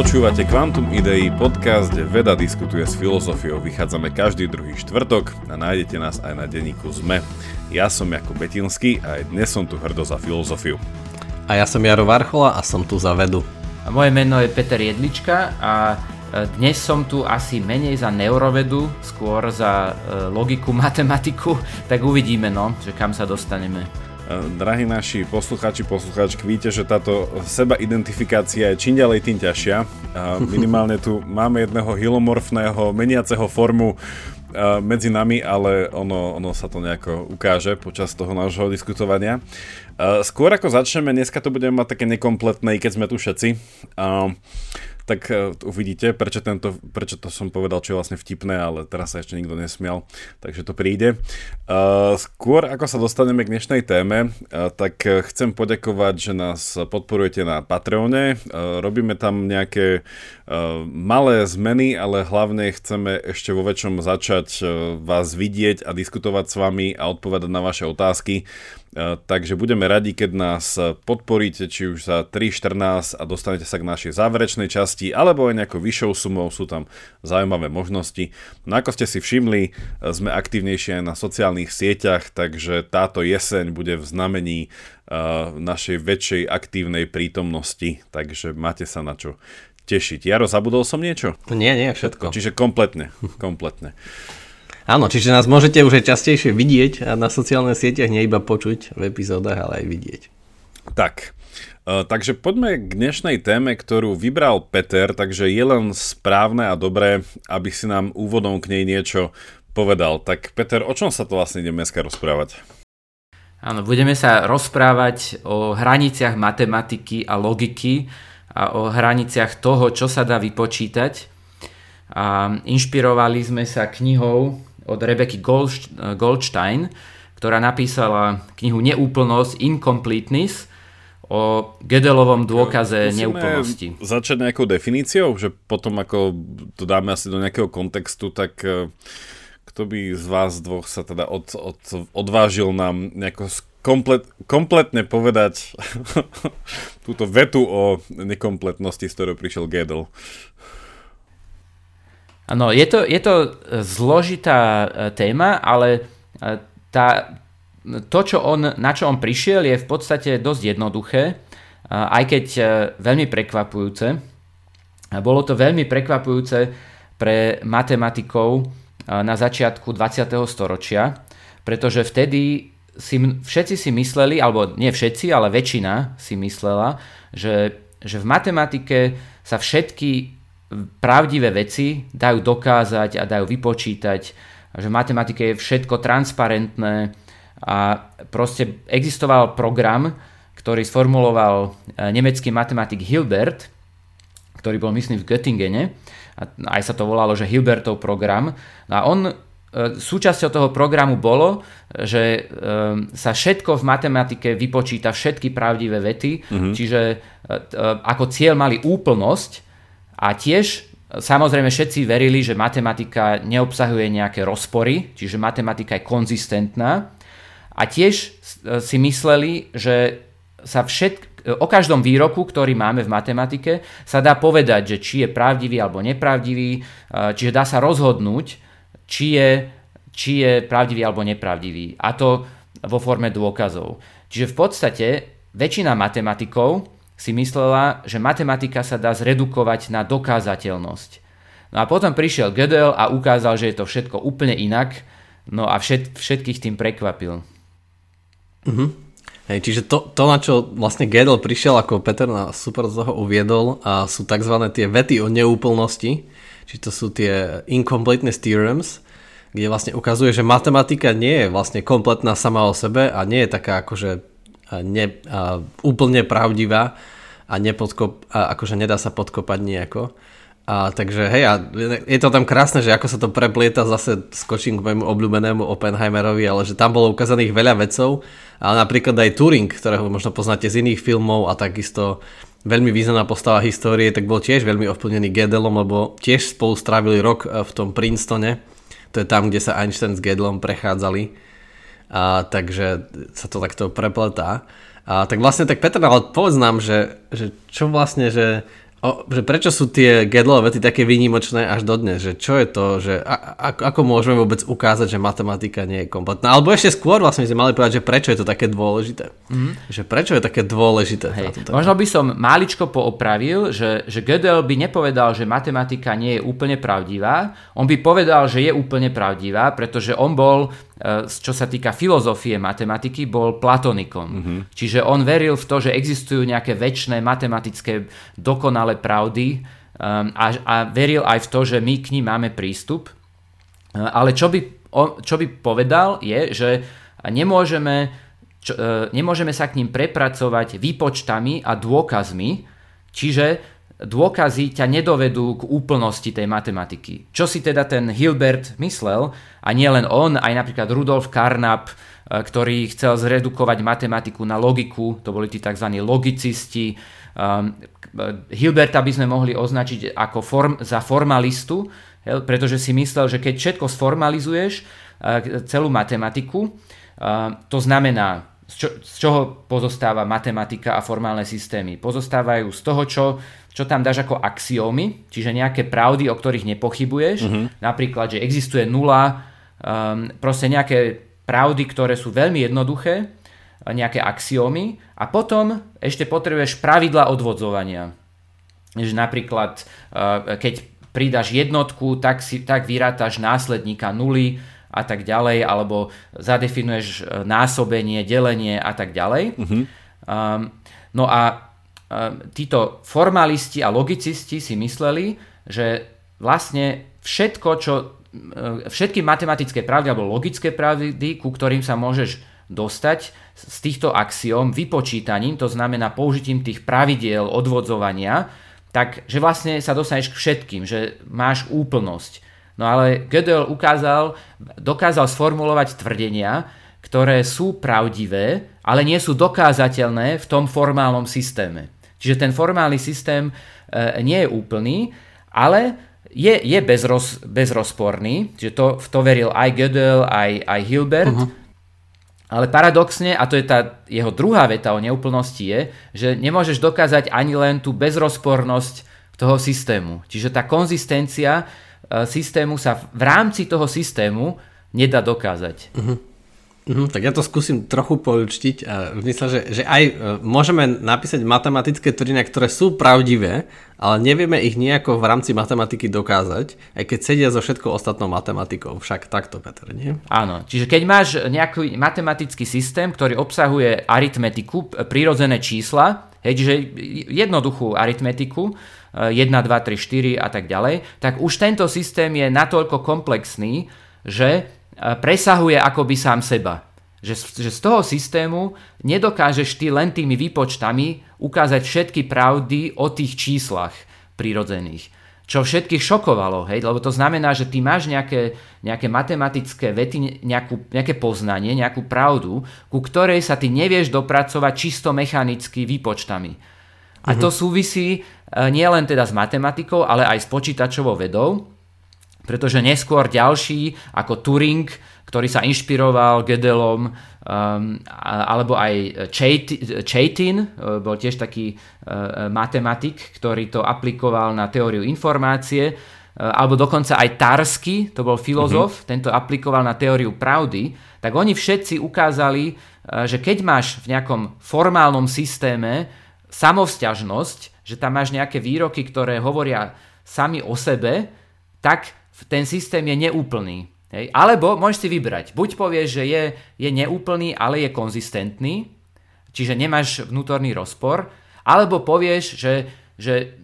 Počúvate Quantum Idei, podcast, kde veda diskutuje s filozofiou. Vychádzame každý druhý štvrtok a nájdete nás aj na denníku ZME. Ja som Jakub Betinský a aj dnes som tu hrdo za filozofiu. A ja som Jaro Varchola a som tu za vedu. A moje meno je Peter Jedlička a e, dnes som tu asi menej za neurovedu, skôr za e, logiku, matematiku, tak uvidíme no, že kam sa dostaneme. Drahí naši poslucháči, poslucháčky, víte, že táto seba identifikácia je čím ďalej tým ťažšia. Minimálne tu máme jedného hilomorfného, meniaceho formu medzi nami, ale ono, ono sa to nejako ukáže počas toho nášho diskutovania. Skôr ako začneme, dneska to budeme mať také nekompletné, keď sme tu všetci tak uh, uvidíte, prečo, tento, prečo to som povedal, čo je vlastne vtipné, ale teraz sa ešte nikto nesmial, takže to príde. Uh, skôr ako sa dostaneme k dnešnej téme, uh, tak chcem poďakovať, že nás podporujete na Patreone. Robíme tam nejaké malé zmeny, ale hlavne chceme ešte vo väčšom začať uh, vás vidieť a diskutovať s vami a odpovedať na vaše otázky. Takže budeme radi, keď nás podporíte, či už za 3.14 a dostanete sa k našej záverečnej časti, alebo aj nejakou vyššou sumou, sú tam zaujímavé možnosti. No ako ste si všimli, sme aktívnejšie aj na sociálnych sieťach, takže táto jeseň bude v znamení našej väčšej aktívnej prítomnosti, takže máte sa na čo tešiť. Jaro, zabudol som niečo? Nie, nie, všetko. Čiže kompletne, kompletne. Áno, čiže nás môžete už aj častejšie vidieť a na sociálnych sieťach, nie iba počuť v epizódach, ale aj vidieť. Tak, e, takže poďme k dnešnej téme, ktorú vybral Peter, takže je len správne a dobré, aby si nám úvodom k nej niečo povedal. Tak Peter, o čom sa to vlastne ideme dneska rozprávať? Áno, budeme sa rozprávať o hraniciach matematiky a logiky a o hraniciach toho, čo sa dá vypočítať. A inšpirovali sme sa knihou od Rebeky Goldstein, ktorá napísala knihu Neúplnosť, Incompleteness, o Gedelovom dôkaze Musíme neúplnosti. začať nejakou definíciou, že potom ako to dáme asi do nejakého kontextu, tak e, kto by z vás dvoch sa teda od, od, odvážil nám nejako komplet, kompletne povedať túto vetu o nekompletnosti, z ktorou prišiel Gödel. Áno, je to, je to e, zložitá e, téma, ale e, tá, to, čo on, na čo on prišiel, je v podstate dosť jednoduché, aj keď veľmi prekvapujúce. Bolo to veľmi prekvapujúce pre matematikov na začiatku 20. storočia, pretože vtedy si, všetci si mysleli, alebo nie všetci, ale väčšina si myslela, že, že v matematike sa všetky pravdivé veci dajú dokázať a dajú vypočítať, že v matematike je všetko transparentné a proste existoval program, ktorý sformuloval e, nemecký matematik Hilbert, ktorý bol myslím v Göttingene, a aj sa to volalo, že Hilbertov program. No a on súčasťou toho programu bolo, že e, sa všetko v matematike vypočíta, všetky pravdivé vety, mm-hmm. čiže ako cieľ mali úplnosť, a tiež samozrejme všetci verili, že matematika neobsahuje nejaké rozpory, čiže matematika je konzistentná. A tiež e, si mysleli, že sa všetk, o každom výroku, ktorý máme v matematike, sa dá povedať, že či je pravdivý alebo nepravdivý, e, čiže dá sa rozhodnúť, či je, či je pravdivý alebo nepravdivý. A to vo forme dôkazov. Čiže v podstate väčšina matematikov si myslela, že matematika sa dá zredukovať na dokázateľnosť. No a potom prišiel Gödel a ukázal, že je to všetko úplne inak, no a všet, všetkých tým prekvapil. Uh-huh. Hej, čiže to, to, na čo vlastne Gödel prišiel, ako Peter na super z toho uviedol, a sú tzv. tie vety o neúplnosti, či to sú tie incompleteness theorems, kde vlastne ukazuje, že matematika nie je vlastne kompletná sama o sebe a nie je taká akože ne, a, úplne pravdivá a, nepodkop, a akože nedá sa podkopať nejako. A, takže hej, a je to tam krásne, že ako sa to preplieta, zase skočím k môjmu obľúbenému Oppenheimerovi, ale že tam bolo ukázaných veľa vecov, ale napríklad aj Turing, ktorého možno poznáte z iných filmov a takisto veľmi významná postava histórie, tak bol tiež veľmi ovplnený Gödelom, lebo tiež spolu strávili rok e, v tom Princetone, to je tam, kde sa Einstein s Gödelom prechádzali a, takže sa to takto prepletá. A, tak vlastne, tak Petr, ale povedz nám, že, že čo vlastne, že O, že prečo sú tie Gödelové vety také výnimočné až dodnes? Že čo je to, že a, a, ako môžeme vôbec ukázať, že matematika nie je kompletná? Alebo ešte skôr vlastne sme mali povedať, že prečo je to také dôležité. Mm. Že prečo je také dôležité? Hej. Možno by som máličko poopravil, že, že Gödel by nepovedal, že matematika nie je úplne pravdivá. On by povedal, že je úplne pravdivá, pretože on bol čo sa týka filozofie matematiky, bol platonikom. Mm-hmm. Čiže on veril v to, že existujú nejaké väčšie matematické dokonalé pravdy um, a, a veril aj v to, že my k ním máme prístup. Uh, ale čo by, čo by povedal je, že nemôžeme, čo, nemôžeme sa k ním prepracovať výpočtami a dôkazmi, čiže dôkazy ťa nedovedú k úplnosti tej matematiky. Čo si teda ten Hilbert myslel, a nie len on, aj napríklad Rudolf Carnap, e, ktorý chcel zredukovať matematiku na logiku, to boli tí tzv. logicisti. Um, Hilberta by sme mohli označiť ako form, za formalistu, pretože si myslel, že keď všetko sformalizuješ, e, celú matematiku, e, to znamená z, čo, z čoho pozostáva matematika a formálne systémy? Pozostávajú z toho, čo, čo tam dáš ako axiómy, čiže nejaké pravdy, o ktorých nepochybuješ, uh-huh. napríklad, že existuje nula, um, proste nejaké pravdy, ktoré sú veľmi jednoduché, nejaké axiómy a potom ešte potrebuješ pravidla odvodzovania. Že napríklad, uh, keď pridaš jednotku, tak, si, tak vyrátaš následníka nuly, a tak ďalej, alebo zadefinuješ e, násobenie, delenie a tak ďalej. Uh-huh. Um, no a um, títo formalisti a logicisti si mysleli, že vlastne všetko, čo e, všetky matematické pravdy alebo logické pravdy, ku ktorým sa môžeš dostať z týchto axiom vypočítaním, to znamená použitím tých pravidiel odvodzovania, tak že vlastne sa dostaneš k všetkým, že máš úplnosť. No ale Gödel ukázal, dokázal sformulovať tvrdenia, ktoré sú pravdivé, ale nie sú dokázateľné v tom formálnom systéme. Čiže ten formálny systém e, nie je úplný, ale je, je bezroz, bezrozporný, čiže to, v to veril aj Gödel, aj, aj Hilbert, uh-huh. ale paradoxne, a to je tá jeho druhá veta o neúplnosti je, že nemôžeš dokázať ani len tú bezrozpornosť toho systému. Čiže tá konzistencia systému sa v rámci toho systému nedá dokázať. Uh-huh. Uh-huh, tak ja to skúsim trochu poučtiť a myslím, že, že aj uh, môžeme napísať matematické tvrdenia, ktoré sú pravdivé, ale nevieme ich nejako v rámci matematiky dokázať, aj keď sedia so všetkou ostatnou matematikou. Však takto, Peter, nie? Áno, čiže keď máš nejaký matematický systém, ktorý obsahuje aritmetiku, prírodzené čísla, hej, čiže jednoduchú aritmetiku, 1, 2, 3, 4 a tak ďalej, tak už tento systém je natoľko komplexný, že e, presahuje akoby sám seba. Že, že z toho systému nedokážeš ty len tými výpočtami ukázať všetky pravdy o tých číslach prírodzených. Čo všetkých šokovalo, hej? lebo to znamená, že ty máš nejaké, nejaké matematické vety, nejakú, nejaké poznanie, nejakú pravdu, ku ktorej sa ty nevieš dopracovať čisto mechanicky výpočtami. A to mhm. súvisí e, nielen teda s matematikou, ale aj s počítačovou vedou, pretože neskôr ďalší ako Turing, ktorý sa inšpiroval Gödelom, um, alebo aj Chaitin, e, bol tiež taký uh, matematik, ktorý to aplikoval na teóriu informácie, uh, alebo dokonca aj Tarsky, to bol filozof, mm-hmm. tento aplikoval na teóriu pravdy, tak oni všetci ukázali, uh, že keď máš v nejakom formálnom systéme samovzťažnosť, že tam máš nejaké výroky, ktoré hovoria sami o sebe, tak ten systém je neúplný. Hej. Alebo môžeš si vybrať. Buď povieš, že je, je neúplný, ale je konzistentný, čiže nemáš vnútorný rozpor, alebo povieš, že, že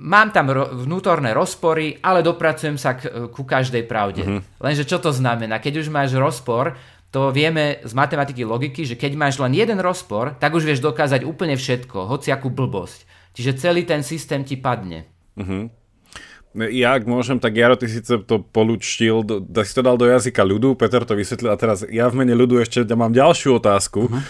mám tam ro- vnútorné rozpory, ale dopracujem sa k, ku každej pravde. Mm-hmm. Lenže čo to znamená? Keď už máš rozpor, to vieme z matematiky logiky, že keď máš len jeden rozpor, tak už vieš dokázať úplne všetko, hociakú blbosť. Čiže celý ten systém ti padne. Uh-huh. Ja, ak môžem, tak Jaro, ty si to polúčtil, tak si to dal do jazyka ľudu, Peter to vysvetlil a teraz ja v mene ľudu ešte mám ďalšiu otázku. Uh-huh.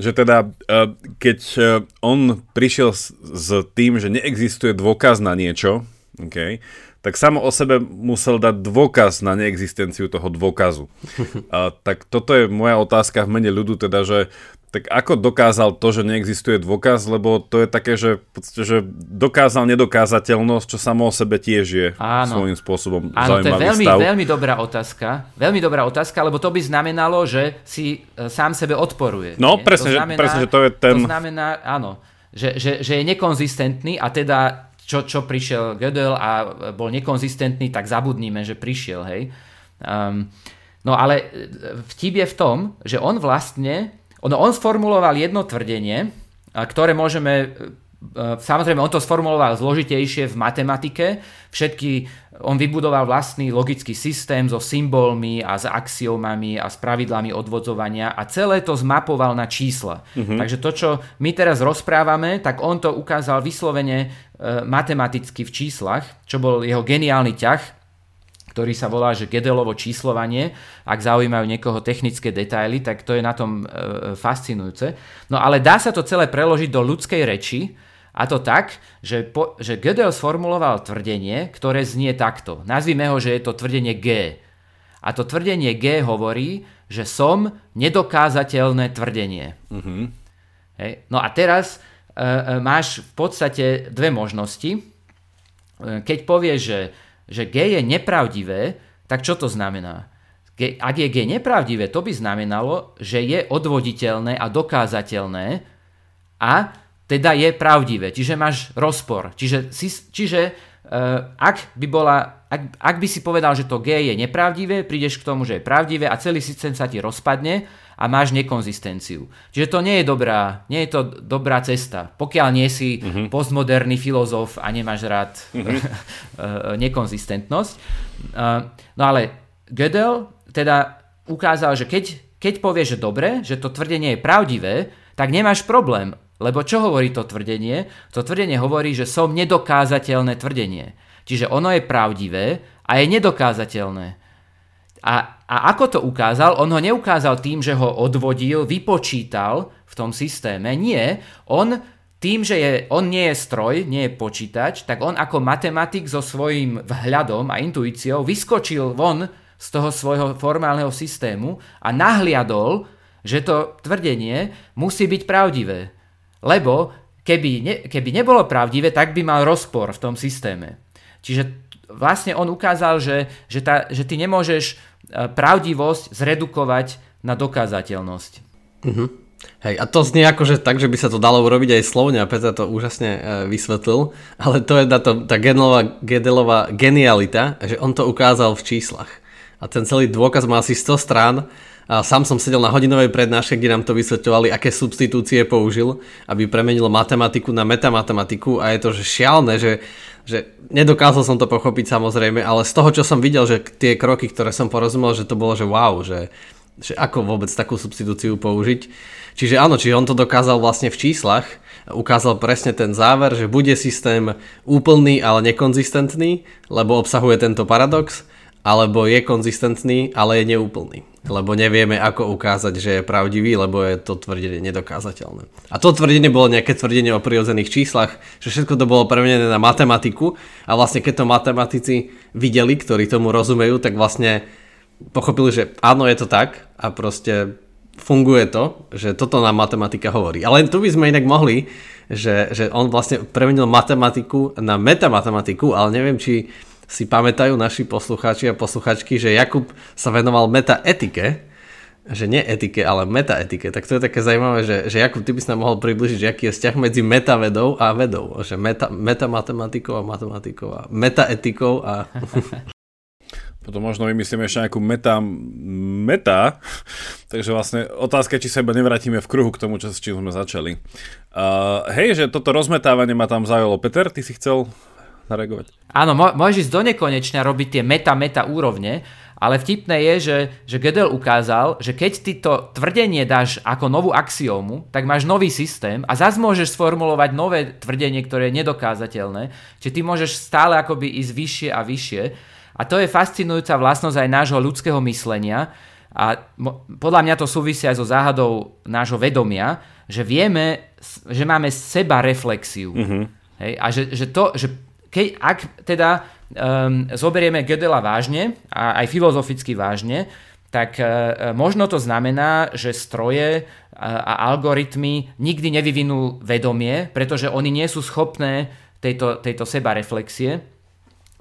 Že teda, e, keď e, on prišiel s, s tým, že neexistuje dôkaz na niečo, Okay. Tak samo o sebe musel dať dôkaz na neexistenciu toho dôkazu. A, tak toto je moja otázka v mene ľudu, teda, že tak ako dokázal to, že neexistuje dôkaz, lebo to je také, že, podstate, že dokázal nedokázateľnosť, čo samo o sebe tiež je Áno. svojím spôsobom Áno, to je veľmi, stav. veľmi dobrá otázka. Veľmi dobrá otázka, lebo to by znamenalo, že si e, sám sebe odporuje. No, presne, znamená, že, presne, že to je ten... To znamená, áno, že, že, že je nekonzistentný a teda čo, čo prišiel Gödel a bol nekonzistentný, tak zabudníme, že prišiel, hej. Um, no ale e, vtip je v tom, že on vlastne ono, on sformuloval jedno tvrdenie, ktoré môžeme e, e, Samozrejme, on to sformuloval zložitejšie v matematike. Všetky, on vybudoval vlastný logický systém so symbolmi a s axiomami a s pravidlami odvodzovania a celé to zmapoval na čísla. Mm-hmm. Takže to, čo my teraz rozprávame, tak on to ukázal vyslovene e, matematicky v číslach, čo bol jeho geniálny ťah ktorý sa volá, že Gedelovo číslovanie. Ak zaujímajú niekoho technické detaily, tak to je na tom e, fascinujúce. No ale dá sa to celé preložiť do ľudskej reči, a to tak, že, po, že Gödel sformuloval tvrdenie, ktoré znie takto. Nazvime ho, že je to tvrdenie G. A to tvrdenie G hovorí, že som nedokázateľné tvrdenie. Mm-hmm. Hej. No a teraz máš v podstate dve možnosti. E, keď povieš, že že G je nepravdivé, tak čo to znamená? Ak je G nepravdivé, to by znamenalo, že je odvoditeľné a dokázateľné a teda je pravdivé. Čiže máš rozpor. Čiže, čiže ak by bola ak, ak by si povedal, že to G je nepravdivé, prídeš k tomu, že je pravdivé a celý systém sa ti rozpadne a máš nekonzistenciu. Čiže to nie je dobrá, nie je to dobrá cesta. Pokiaľ nie si uh-huh. postmoderný filozof a nemáš rád uh-huh. nekonzistentnosť. Uh, no ale Gödel teda ukázal, že keď, keď povieš, že dobre, že to tvrdenie je pravdivé, tak nemáš problém. Lebo čo hovorí to tvrdenie? To tvrdenie hovorí, že som nedokázateľné tvrdenie. Čiže ono je pravdivé a je nedokázateľné. A, a ako to ukázal? On ho neukázal tým, že ho odvodil, vypočítal v tom systéme. Nie, on tým, že je, on nie je stroj, nie je počítač, tak on ako matematik so svojím vhľadom a intuíciou vyskočil von z toho svojho formálneho systému a nahliadol, že to tvrdenie musí byť pravdivé. Lebo keby, ne, keby nebolo pravdivé, tak by mal rozpor v tom systéme. Čiže vlastne on ukázal, že, že, tá, že ty nemôžeš pravdivosť zredukovať na dokázateľnosť. Uh-huh. Hej, a to znie ako, že tak, že by sa to dalo urobiť aj slovne a Peter to úžasne e, vysvetlil, ale to je tá, tá Gedelová, Gedelová genialita, že on to ukázal v číslach. A ten celý dôkaz má asi 100 strán a sám som sedel na hodinovej prednáške, kde nám to vysvetľovali, aké substitúcie použil, aby premenil matematiku na metamatematiku a je to že šialné, že, že nedokázal som to pochopiť samozrejme, ale z toho, čo som videl, že tie kroky, ktoré som porozumel, že to bolo, že wow, že, že ako vôbec takú substitúciu použiť. Čiže áno, čiže on to dokázal vlastne v číslach, ukázal presne ten záver, že bude systém úplný, ale nekonzistentný, lebo obsahuje tento paradox alebo je konzistentný, ale je neúplný. Lebo nevieme, ako ukázať, že je pravdivý, lebo je to tvrdenie nedokázateľné. A to tvrdenie bolo nejaké tvrdenie o prirodzených číslach, že všetko to bolo premenené na matematiku a vlastne keď to matematici videli, ktorí tomu rozumejú, tak vlastne pochopili, že áno, je to tak a proste funguje to, že toto nám matematika hovorí. Ale tu by sme inak mohli, že, že on vlastne premenil matematiku na metamatematiku, ale neviem, či si pamätajú naši poslucháči a posluchačky, že Jakub sa venoval metaetike, že nie etike, ale metaetike. Tak to je také zaujímavé, že, že Jakub, ty by si nám mohol približiť, že aký je vzťah medzi metavedou a vedou. Že meta, metamatematikou a matematikou a metaetikou a... Potom možno vymyslíme ešte nejakú meta, meta. Takže vlastne otázka, či sa iba nevrátime v kruhu k tomu, čo, s čím sme začali. Uh, hej, že toto rozmetávanie ma tam zaujalo. Peter, ty si chcel zareagovať. Áno, môžeš ísť do nekonečna robiť tie meta-meta úrovne, ale vtipné je, že, že Gödel ukázal, že keď ty to tvrdenie dáš ako novú axiómu, tak máš nový systém a zase môžeš sformulovať nové tvrdenie, ktoré je nedokázateľné. Čiže ty môžeš stále akoby ísť vyššie a vyššie. A to je fascinujúca vlastnosť aj nášho ľudského myslenia. A podľa mňa to súvisia aj so záhadou nášho vedomia, že vieme, že máme seba reflexiu. Mm-hmm. Hej? A že, že to, že keď, ak teda um, zoberieme Gödela vážne a aj filozoficky vážne, tak uh, možno to znamená, že stroje a algoritmy nikdy nevyvinú vedomie, pretože oni nie sú schopné tejto, tejto seba reflexie.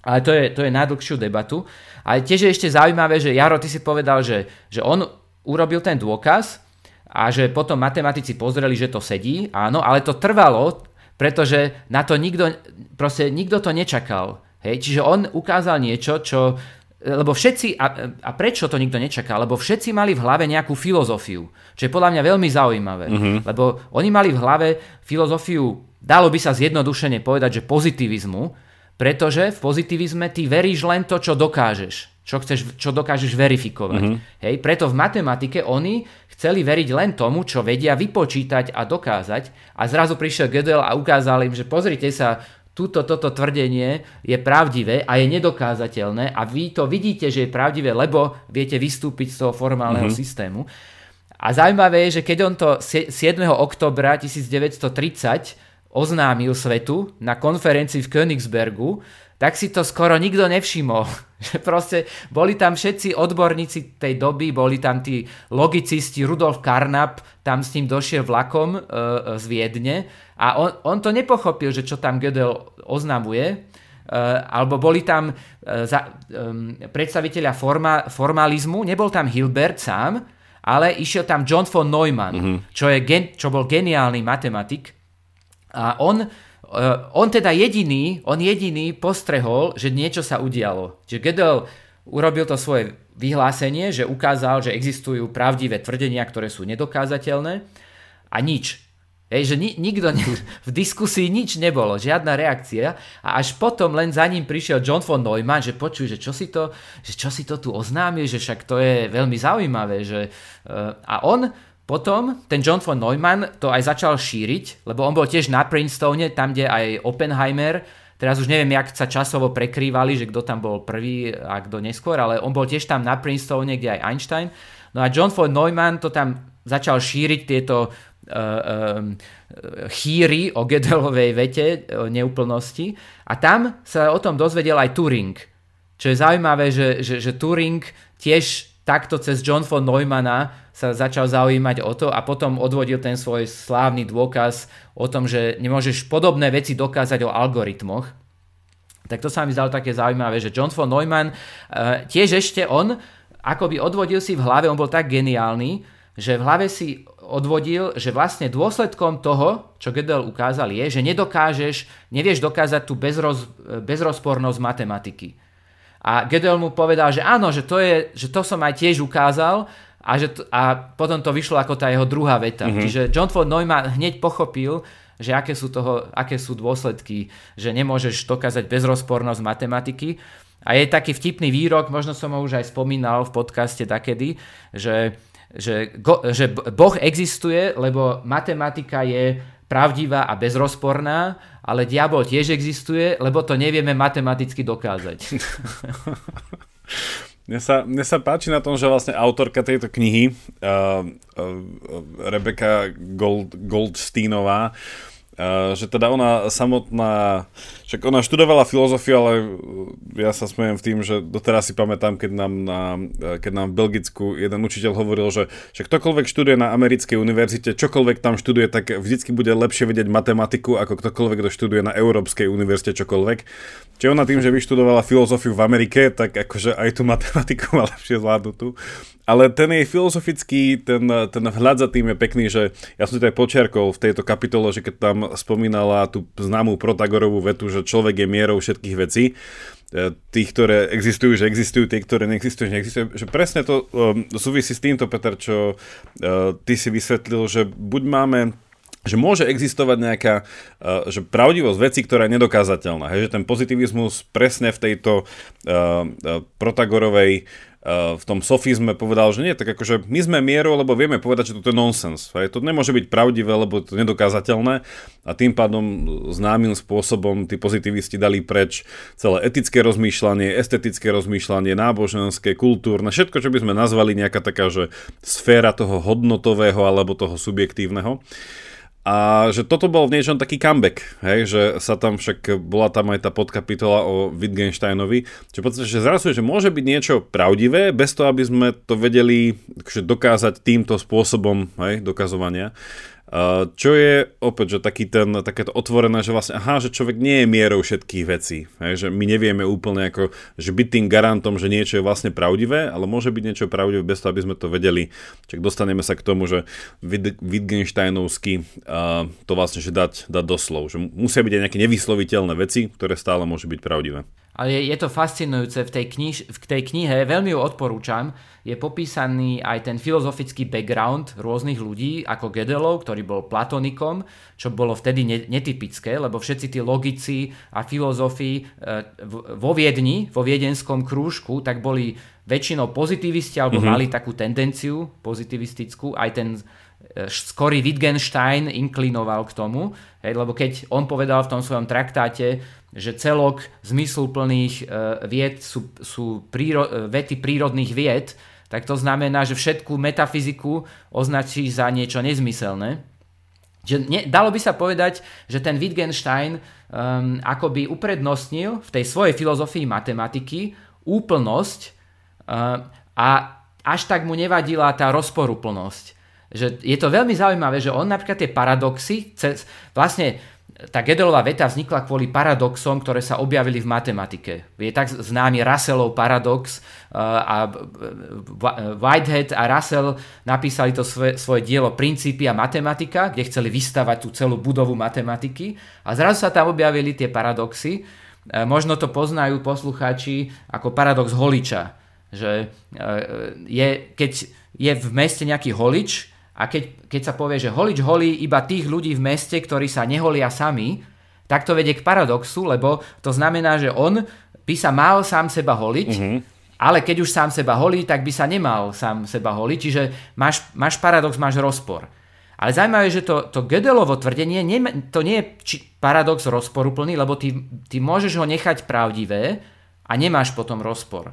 Ale to je, to je na dlhšiu debatu. Ale tiež je ešte zaujímavé, že Jaro, ty si povedal, že, že on urobil ten dôkaz a že potom matematici pozreli, že to sedí. Áno, ale to trvalo, pretože na to nikto, proste nikto to nečakal. Hej? Čiže on ukázal niečo, čo lebo všetci, a, a prečo to nikto nečaká, lebo všetci mali v hlave nejakú filozofiu, čo je podľa mňa veľmi zaujímavé, uh-huh. lebo oni mali v hlave filozofiu, dalo by sa zjednodušene povedať, že pozitivizmu, pretože v pozitivizme ty veríš len to, čo dokážeš, čo, chceš, čo dokážeš verifikovať. Uh-huh. Hej, preto v matematike oni chceli veriť len tomu, čo vedia vypočítať a dokázať a zrazu prišiel Gödel a ukázal im, že pozrite sa, túto, toto tvrdenie je pravdivé a je nedokázateľné a vy to vidíte, že je pravdivé, lebo viete vystúpiť z toho formálneho mm-hmm. systému. A zaujímavé je, že keď on to 7. oktobra 1930 oznámil svetu na konferencii v Königsbergu, tak si to skoro nikto nevšimol. Že proste boli tam všetci odborníci tej doby, boli tam tí logicisti, Rudolf Karnap tam s ním došiel vlakom e, e, z Viedne a on, on to nepochopil, že čo tam Gödel oznamuje, e, alebo boli tam e, za, e, predstaviteľia forma, formalizmu, nebol tam Hilbert sám, ale išiel tam John von Neumann, mm-hmm. čo, je gen, čo bol geniálny matematik a on Uh, on teda jediný, on jediný postrehol, že niečo sa udialo. Že Gödel urobil to svoje vyhlásenie, že ukázal, že existujú pravdivé tvrdenia, ktoré sú nedokázateľné a nič. Hej, že ni, nikto ne, v diskusii nič nebolo, žiadna reakcia a až potom len za ním prišiel John von Neumann, že počuj, že čo si to, že čo si to tu oznámil, že však to je veľmi zaujímavé, že uh, a on potom ten John von Neumann to aj začal šíriť, lebo on bol tiež na Princetone, tam kde aj Oppenheimer, teraz už neviem, jak sa časovo prekrývali, že kto tam bol prvý a kto neskôr, ale on bol tiež tam na Princetone, kde aj Einstein. No a John von Neumann to tam začal šíriť tieto uh, uh, chýry o Gödelovej vete, o neúplnosti. A tam sa o tom dozvedel aj Turing. Čo je zaujímavé, že, že, že Turing tiež takto cez John von Neumanna sa začal zaujímať o to a potom odvodil ten svoj slávny dôkaz o tom, že nemôžeš podobné veci dokázať o algoritmoch. Tak to sa mi zdalo také zaujímavé, že John von Neumann uh, tiež ešte on akoby odvodil si v hlave, on bol tak geniálny, že v hlave si odvodil, že vlastne dôsledkom toho, čo Gödel ukázal, je, že nedokážeš, nevieš dokázať tú bezroz, bezrozpornosť matematiky. A Gödel mu povedal, že áno, že to, je, že to som aj tiež ukázal, a, že to, a potom to vyšlo ako tá jeho druhá veta. Mm-hmm. Čiže John von Neumann hneď pochopil, že aké sú, toho, aké sú dôsledky, že nemôžeš dokázať bezrozpornosť matematiky. A je taký vtipný výrok, možno som ho už aj spomínal v podcaste takedy, že, že, go, že Boh existuje, lebo matematika je pravdivá a bezrozporná, ale diabol tiež existuje, lebo to nevieme matematicky dokázať. Mne sa, mne sa páči na tom, že vlastne autorka tejto knihy, uh, uh, Rebeka Gold, Goldsteinová, uh, že teda ona samotná však ona študovala filozofiu, ale uh, ja sa smejem v tým, že doteraz si pamätám, keď nám, na, uh, keď nám v Belgicku jeden učiteľ hovoril, že, že ktokoľvek študuje na americkej univerzite, čokoľvek tam študuje, tak vždycky bude lepšie vedieť matematiku, ako ktokoľvek, kto študuje na Európskej univerzite čokoľvek. Čiže ona tým, že vyštudovala filozofiu v Amerike, tak akože aj tú matematiku má lepšie zvládnutú. Ale ten jej filozofický, ten, ten vhľad za tým je pekný, že ja som to aj počiarkol v tejto kapitole, že keď tam spomínala tú známú Protagorovú vetu, že človek je mierou všetkých vecí, e, tých, ktoré existujú, že existujú, tie, ktoré neexistujú, že neexistujú. Že presne to um, súvisí s týmto, Peter, čo uh, ty si vysvetlil, že buď máme že môže existovať nejaká uh, že pravdivosť veci, ktorá je nedokázateľná. Hej, že ten pozitivizmus presne v tejto uh, uh, Protagorovej v tom sofizme povedal, že nie, tak akože my sme mierou, lebo vieme povedať, že toto je nonsens. Hej. To nemôže byť pravdivé, lebo to je nedokázateľné a tým pádom známym spôsobom tí pozitivisti dali preč celé etické rozmýšľanie, estetické rozmýšľanie, náboženské, kultúrne, všetko, čo by sme nazvali nejaká taká, že sféra toho hodnotového alebo toho subjektívneho. A že toto bol v niečom taký comeback, hej, že sa tam však, bola tam aj tá podkapitola o Wittgensteinovi, čo podstate, že zrazu, že môže byť niečo pravdivé, bez toho, aby sme to vedeli akože dokázať týmto spôsobom, hej, dokazovania. Čo je opäť, že taký ten, takéto otvorené, že vlastne, aha, že človek nie je mierou všetkých vecí. Hej, že my nevieme úplne ako, že byť tým garantom, že niečo je vlastne pravdivé, ale môže byť niečo pravdivé bez toho, aby sme to vedeli. Čak dostaneme sa k tomu, že Wittgensteinovsky uh, to vlastne že dať, dať doslov. Že musia byť aj nejaké nevysloviteľné veci, ktoré stále môžu byť pravdivé. Ale je, je to fascinujúce v tej, kniž, v tej knihe, veľmi ju odporúčam, je popísaný aj ten filozofický background rôznych ľudí, ako Gedelov, ktorý bol platonikom, čo bolo vtedy netypické, lebo všetci tí logici a filozofi e, vo Viedni, vo viedenskom krúžku, tak boli väčšinou pozitivisti alebo mm-hmm. mali takú tendenciu pozitivistickú. Aj ten e, skorý Wittgenstein inklinoval k tomu, hej, lebo keď on povedal v tom svojom traktáte, že celok zmysluplných e, vied sú, sú príro, e, vety prírodných vied, tak to znamená, že všetku metafyziku označí za niečo nezmyselné. Že ne, dalo by sa povedať, že ten Wittgenstein um, akoby uprednostnil v tej svojej filozofii matematiky úplnosť uh, a až tak mu nevadila tá rozporuplnosť. Že je to veľmi zaujímavé, že on napríklad tie paradoxy, cez, vlastne tá Gödelová veta vznikla kvôli paradoxom, ktoré sa objavili v matematike. Je tak známy Russellov paradox uh, a Whitehead a Russell napísali to svoje, svoje dielo Princípy a matematika, kde chceli vystavať tú celú budovu matematiky a zrazu sa tam objavili tie paradoxy. Uh, možno to poznajú poslucháči ako paradox holiča, že je, keď je v meste nejaký holič, a keď, keď sa povie, že holič holí iba tých ľudí v meste, ktorí sa neholia sami, tak to vedie k paradoxu, lebo to znamená, že on by sa mal sám seba holiť, mm-hmm. ale keď už sám seba holí, tak by sa nemal sám seba holiť, čiže máš, máš paradox, máš rozpor. Ale zaujímavé, že to, to Gödelovo tvrdenie, nie, to nie je či, paradox rozporuplný, lebo ty, ty môžeš ho nechať pravdivé a nemáš potom rozpor.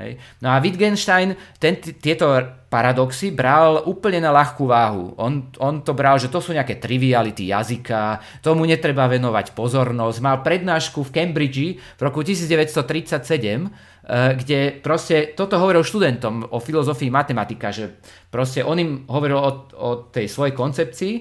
Hej. No a Wittgenstein ten, tieto paradoxy bral úplne na ľahkú váhu. On, on to bral, že to sú nejaké triviality jazyka, tomu netreba venovať pozornosť. Mal prednášku v Cambridge v roku 1937, eh, kde proste toto hovoril študentom o filozofii matematika, že proste on im hovoril o, o tej svojej koncepcii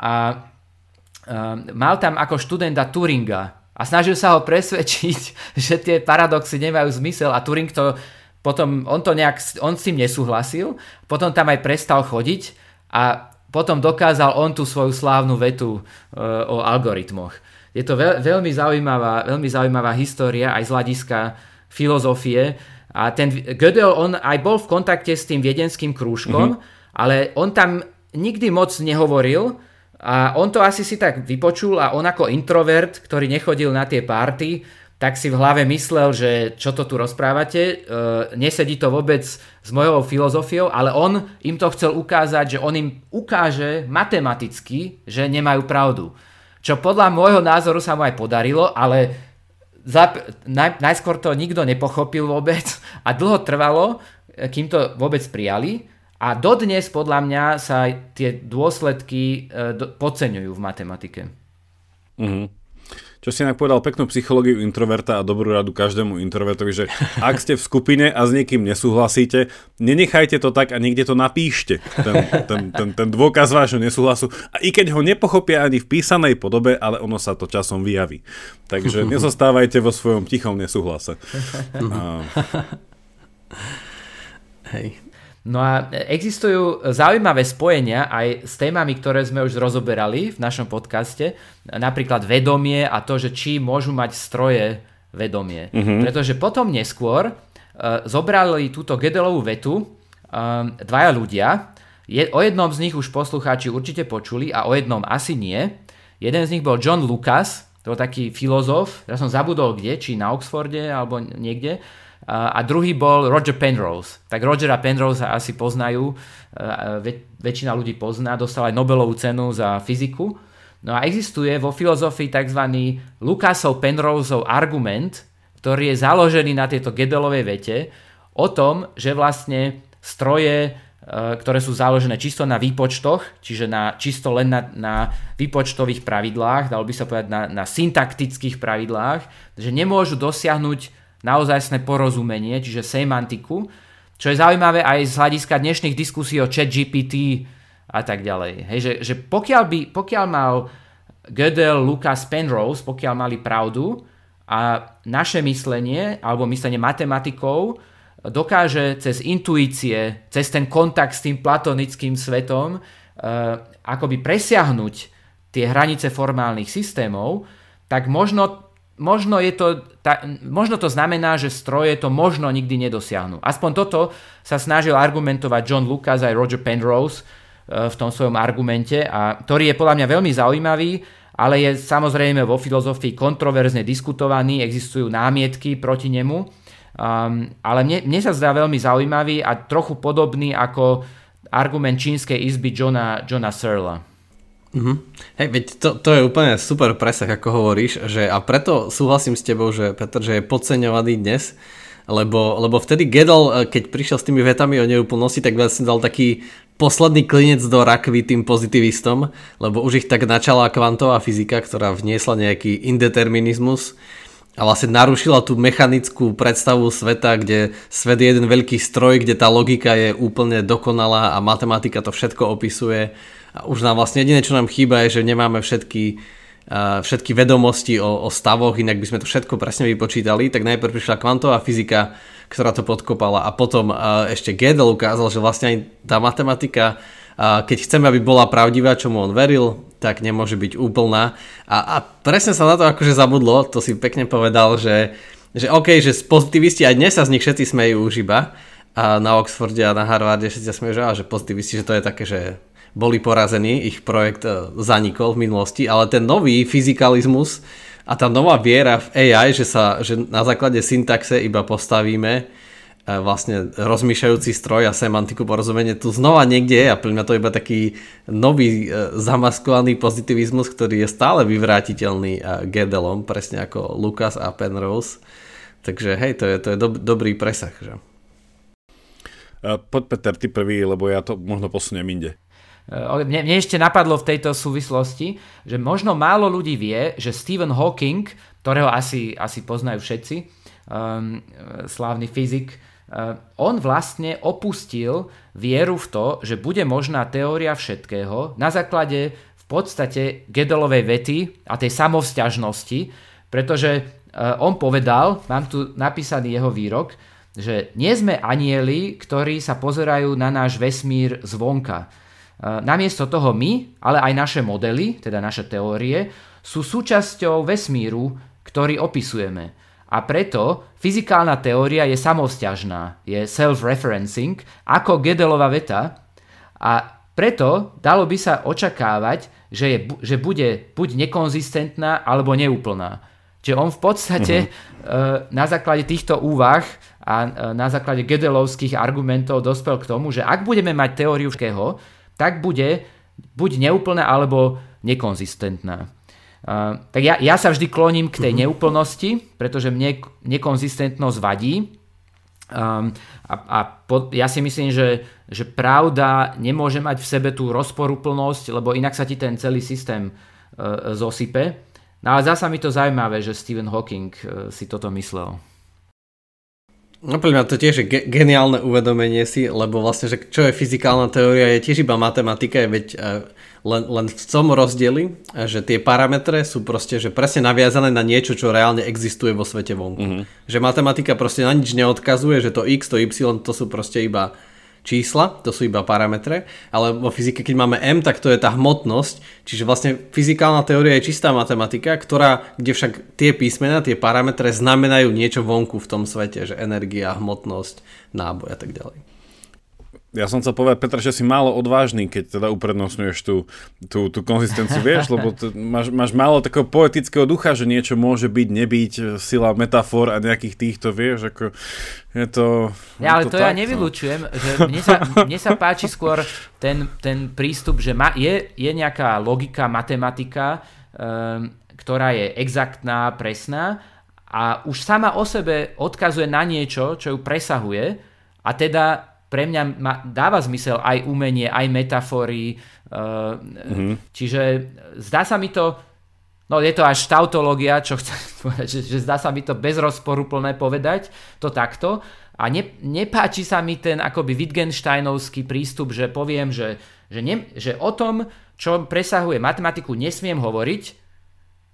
a uh, mal tam ako študenta Turinga, a snažil sa ho presvedčiť, že tie paradoxy nemajú zmysel a Turing to potom, on to nejak, on s tým nesúhlasil, potom tam aj prestal chodiť a potom dokázal on tú svoju slávnu vetu uh, o algoritmoch. Je to veľ, veľmi, zaujímavá, veľmi zaujímavá história aj z hľadiska filozofie a ten Gödel, on aj bol v kontakte s tým viedenským krúžkom, mm-hmm. ale on tam nikdy moc nehovoril, a on to asi si tak vypočul a on ako introvert, ktorý nechodil na tie párty, tak si v hlave myslel, že čo to tu rozprávate, e, nesedí to vôbec s mojou filozofiou, ale on im to chcel ukázať, že on im ukáže matematicky, že nemajú pravdu. Čo podľa môjho názoru sa mu aj podarilo, ale za, naj, najskôr to nikto nepochopil vôbec a dlho trvalo, kým to vôbec prijali. A dodnes podľa mňa sa tie dôsledky e, do, podceňujú v matematike. Mm-hmm. Čo si inak povedal peknú psychológiu introverta a dobrú radu každému introvertovi, že ak ste v skupine a s niekým nesúhlasíte, nenechajte to tak a niekde to napíšte, ten, ten, ten, ten dôkaz vášho nesúhlasu. A i keď ho nepochopia ani v písanej podobe, ale ono sa to časom vyjaví. Takže nezostávajte vo svojom tichom nesúhlase. A... Hej. No a existujú zaujímavé spojenia aj s témami, ktoré sme už rozoberali v našom podcaste, napríklad vedomie a to, že či môžu mať stroje vedomie. Mm-hmm. Pretože potom neskôr uh, zobrali túto Gedelovú vetu um, dvaja ľudia, je, o jednom z nich už poslucháči určite počuli a o jednom asi nie. Jeden z nich bol John Lucas, to bol taký filozof, ja som zabudol kde, či na Oxforde alebo niekde, a druhý bol Roger Penrose. Tak Rogera Penrose asi poznajú, väčšina ľudí pozná, dostal aj Nobelovú cenu za fyziku. No a existuje vo filozofii tzv. Lucasov Penroseov argument, ktorý je založený na tejto Gedelovej vete, o tom, že vlastne stroje ktoré sú založené čisto na výpočtoch, čiže na, čisto len na, na výpočtových pravidlách, dalo by sa povedať na, na syntaktických pravidlách, že nemôžu dosiahnuť naozajstné porozumenie, čiže semantiku, čo je zaujímavé aj z hľadiska dnešných diskusí o chat GPT a tak ďalej. Hej, že, že pokiaľ, by, pokiaľ mal Gödel, Lucas, Penrose, pokiaľ mali pravdu a naše myslenie, alebo myslenie matematikov, dokáže cez intuície, cez ten kontakt s tým platonickým svetom uh, akoby presiahnuť tie hranice formálnych systémov, tak možno možno, je to, ta, možno to znamená, že stroje to možno nikdy nedosiahnu. Aspoň toto sa snažil argumentovať John Lucas aj Roger Penrose e, v tom svojom argumente, a ktorý je podľa mňa veľmi zaujímavý, ale je samozrejme vo filozofii kontroverzne diskutovaný, existujú námietky proti nemu, um, ale mne, mne sa zdá veľmi zaujímavý a trochu podobný ako argument čínskej izby Johna, Johna Searla. Mm-hmm. Hej, veď to, to je úplne super presah, ako hovoríš, že a preto súhlasím s tebou, že Petr, že je podceňovaný dnes, lebo, lebo vtedy Gedel, eh, keď prišiel s tými vetami o neúplnosti, tak vlastne dal taký posledný klinec do rakvy tým pozitivistom, lebo už ich tak načala kvantová fyzika, ktorá vniesla nejaký indeterminizmus a vlastne narušila tú mechanickú predstavu sveta, kde svet je jeden veľký stroj, kde tá logika je úplne dokonalá a matematika to všetko opisuje už nám vlastne jediné, čo nám chýba, je, že nemáme všetky, všetky vedomosti o, o stavoch, inak by sme to všetko presne vypočítali. Tak najprv prišla kvantová fyzika, ktorá to podkopala a potom ešte Gödel ukázal, že vlastne aj tá matematika, keď chceme, aby bola pravdivá, čomu on veril, tak nemôže byť úplná. A, a presne sa na to akože zabudlo, to si pekne povedal, že, že OK, že pozitivisti aj dnes sa z nich všetci smejú už iba, a na Oxforde a na Harvarde všetci sa smejú, že, že pozitivisti, že to je také, že boli porazení, ich projekt e, zanikol v minulosti, ale ten nový fyzikalizmus a tá nová viera v AI, že, sa, že na základe syntaxe iba postavíme e, vlastne rozmýšľajúci stroj a semantiku porozumenie tu znova niekde je a pre mňa to je iba taký nový e, zamaskovaný pozitivizmus, ktorý je stále vyvrátiteľný Gedelom, presne ako Lucas a Penrose. Takže hej, to je, to je do, dobrý presah. Že? Poď Peter, ty prvý, lebo ja to možno posuniem inde. Mne, mne ešte napadlo v tejto súvislosti, že možno málo ľudí vie, že Stephen Hawking, ktorého asi, asi poznajú všetci, um, slávny fyzik, uh, on vlastne opustil vieru v to, že bude možná teória všetkého na základe v podstate Gedelovej vety a tej samovzťažnosti, pretože uh, on povedal, mám tu napísaný jeho výrok, že nie sme anieli, ktorí sa pozerajú na náš vesmír zvonka namiesto toho my, ale aj naše modely, teda naše teórie, sú súčasťou vesmíru, ktorý opisujeme. A preto fyzikálna teória je samosťažná, je self-referencing, ako Gedelová veta. A preto dalo by sa očakávať, že, je, že bude buď nekonzistentná, alebo neúplná. Čiže on v podstate uh-huh. na základe týchto úvah a eh, na základe gedelovských argumentov dospel k tomu, že ak budeme mať teóriu všetkého, tak bude buď neúplná alebo nekonzistentná. Uh, tak ja, ja sa vždy kloním k tej uh-huh. neúplnosti, pretože mne nekonzistentnosť vadí. Um, a a po, ja si myslím, že, že pravda nemôže mať v sebe tú rozporúplnosť, lebo inak sa ti ten celý systém uh, zosype. No ale zasa mi to zaujímavé, že Stephen Hawking uh, si toto myslel. No pre mňa to tiež je ge- geniálne uvedomenie si, lebo vlastne, že čo je fyzikálna teória, je tiež iba matematika, veď uh, len, len v tom rozdieli, že tie parametre sú proste že presne naviazané na niečo, čo reálne existuje vo svete vonku. Mm-hmm. Že matematika proste na nič neodkazuje, že to x, to y, to sú proste iba čísla, to sú iba parametre, ale vo fyzike, keď máme m, tak to je tá hmotnosť, čiže vlastne fyzikálna teória je čistá matematika, ktorá, kde však tie písmena, tie parametre znamenajú niečo vonku v tom svete, že energia, hmotnosť, náboj a tak ďalej ja som chcel povedať, Petra, že si málo odvážny, keď teda uprednostňuješ tú, tú, tú konzistenciu, vieš, lebo t- máš, máš málo takého poetického ducha, že niečo môže byť, nebyť, sila metafor a nejakých týchto, vieš, ako je to... Ja, ale to, to ja tak, no. nevylučujem, no. že mne sa, mne sa páči skôr ten, ten prístup, že ma, je, je nejaká logika, matematika, um, ktorá je exaktná, presná a už sama o sebe odkazuje na niečo, čo ju presahuje a teda pre mňa ma, dáva zmysel aj umenie, aj metafory. Uh, mm-hmm. Čiže zdá sa mi to, no je to až tautológia, čo chcem povedať, že, že zdá sa mi to bez rozporu plné povedať to takto. A ne, nepáči sa mi ten akoby Wittgensteinovský prístup, že poviem, že, že, ne, že o tom, čo presahuje matematiku, nesmiem hovoriť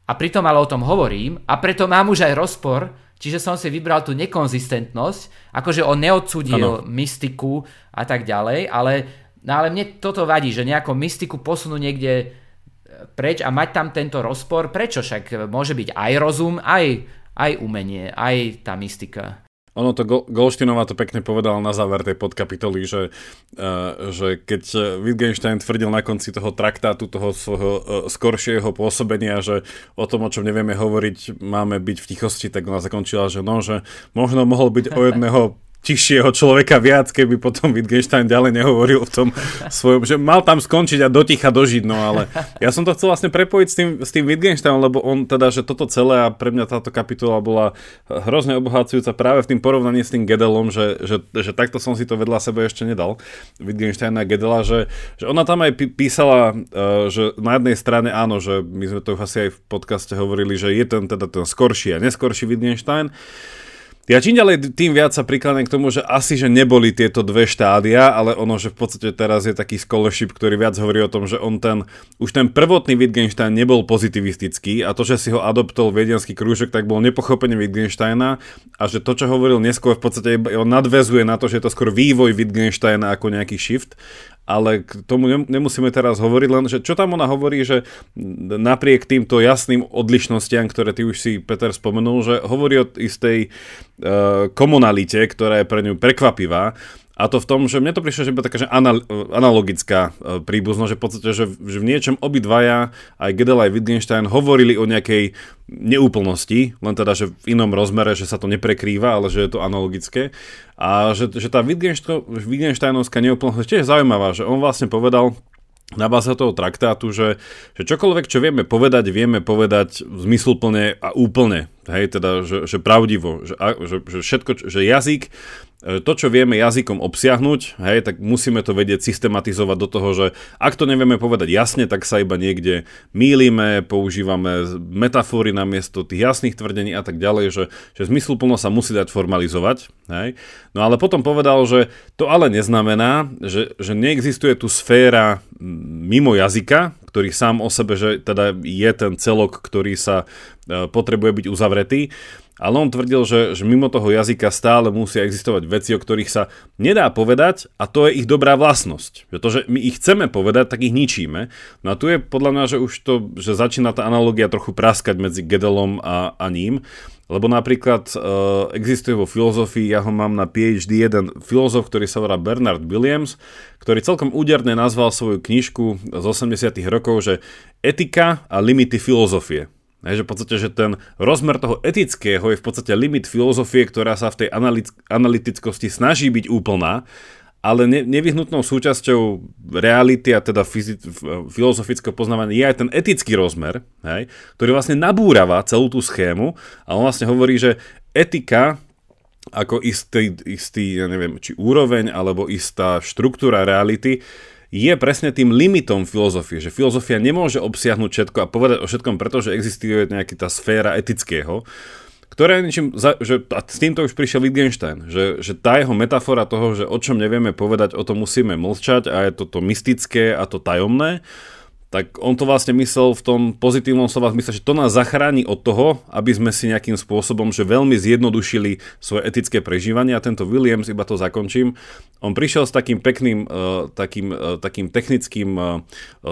a pritom ale o tom hovorím a preto mám už aj rozpor, čiže som si vybral tú nekonzistentnosť, akože on neodsudil ano. mystiku a tak ďalej, ale, no ale mne toto vadí, že nejakú mystiku posunú niekde e, preč a mať tam tento rozpor, prečo však môže byť aj rozum, aj, aj umenie, aj tá mystika. Ono to Golštinová to pekne povedal na záver tej podkapitoly, že, uh, že keď Wittgenstein tvrdil na konci toho traktátu, toho svojho uh, skoršieho pôsobenia, že o tom, o čom nevieme hovoriť, máme byť v tichosti, tak ona zakončila, že no, že možno mohol byť o jedného tichšieho človeka viac, keby potom Wittgenstein ďalej nehovoril v tom svojom, že mal tam skončiť a doticha dožiť, no ale ja som to chcel vlastne prepojiť s tým, s tým Wittgensteinom, lebo on teda, že toto celé a pre mňa táto kapitola bola hrozne obohacujúca práve v tým porovnaní s tým Gedelom, že, že, že takto som si to vedľa sebe ešte nedal, Wittgensteina a Gedela, že, že ona tam aj písala, e, že na jednej strane áno, že my sme to asi aj v podcaste hovorili, že je ten teda ten skorší a neskorší Wittgenstein, ja čím ďalej tým viac sa prikladám k tomu, že asi, že neboli tieto dve štádia, ale ono, že v podstate teraz je taký scholarship, ktorý viac hovorí o tom, že on ten, už ten prvotný Wittgenstein nebol pozitivistický a to, že si ho adoptol viedenský krúžok, tak bol nepochopenie Wittgensteina a že to, čo hovoril neskôr, v podstate on nadvezuje na to, že je to skôr vývoj Wittgensteina ako nejaký shift ale k tomu nemusíme teraz hovoriť, len že čo tam ona hovorí, že napriek týmto jasným odlišnostiam, ktoré ty už si, Peter, spomenul, že hovorí o istej uh, komunalite, ktorá je pre ňu prekvapivá a to v tom, že mne to prišlo, že by taká že anal, analogická e, príbuznosť, že v podstate, že, že v niečom obidvaja, aj Gödel aj Wittgenstein, hovorili o nejakej neúplnosti, len teda, že v inom rozmere, že sa to neprekrýva, ale že je to analogické. A že, že tá Wittgensteinovská neúplnosť je tiež zaujímavá, že on vlastne povedal, na báze toho traktátu, že, že čokoľvek, čo vieme povedať, vieme povedať zmysluplne a úplne. Hej, teda, že, že pravdivo, že, že, že všetko, že jazyk to, čo vieme jazykom obsiahnuť, hej, tak musíme to vedieť systematizovať do toho, že ak to nevieme povedať jasne, tak sa iba niekde mýlime, používame metafory namiesto tých jasných tvrdení a tak ďalej, že, že zmysluplno sa musí dať formalizovať. Hej. No ale potom povedal, že to ale neznamená, že, že neexistuje tu sféra mimo jazyka, ktorý sám o sebe, že teda je ten celok, ktorý sa e, potrebuje byť uzavretý, ale on tvrdil, že, že mimo toho jazyka stále musia existovať veci, o ktorých sa nedá povedať a to je ich dobrá vlastnosť. Že to, že my ich chceme povedať, tak ich ničíme. No a tu je podľa mňa, že už to, že začína tá analogia trochu praskať medzi Gedelom a, a ním. Lebo napríklad uh, existuje vo filozofii, ja ho mám na PhD, jeden filozof, ktorý sa volá Bernard Williams, ktorý celkom úderne nazval svoju knižku z 80 rokov, že Etika a limity filozofie. Hej, že v podstate, že ten rozmer toho etického je v podstate limit filozofie, ktorá sa v tej analytickosti snaží byť úplná, ale ne, nevyhnutnou súčasťou reality a teda fyzi- filozofického poznávania je aj ten etický rozmer, hej, ktorý vlastne nabúrava celú tú schému a on vlastne hovorí, že etika ako istý, istý ja neviem, či úroveň alebo istá štruktúra reality je presne tým limitom filozofie, že filozofia nemôže obsiahnuť všetko a povedať o všetkom, pretože existuje nejaká tá sféra etického, niečím, že, a s týmto už prišiel Wittgenstein, že, že tá jeho metafora toho, že o čom nevieme povedať, o tom musíme mlčať a je toto mystické a to tajomné, tak on to vlastne myslel v tom pozitívnom slova zmysle, že to nás zachráni od toho, aby sme si nejakým spôsobom, že veľmi zjednodušili svoje etické prežívanie. A tento Williams, iba to zakončím, on prišiel s takým pekným, uh, takým, uh, takým technickým uh,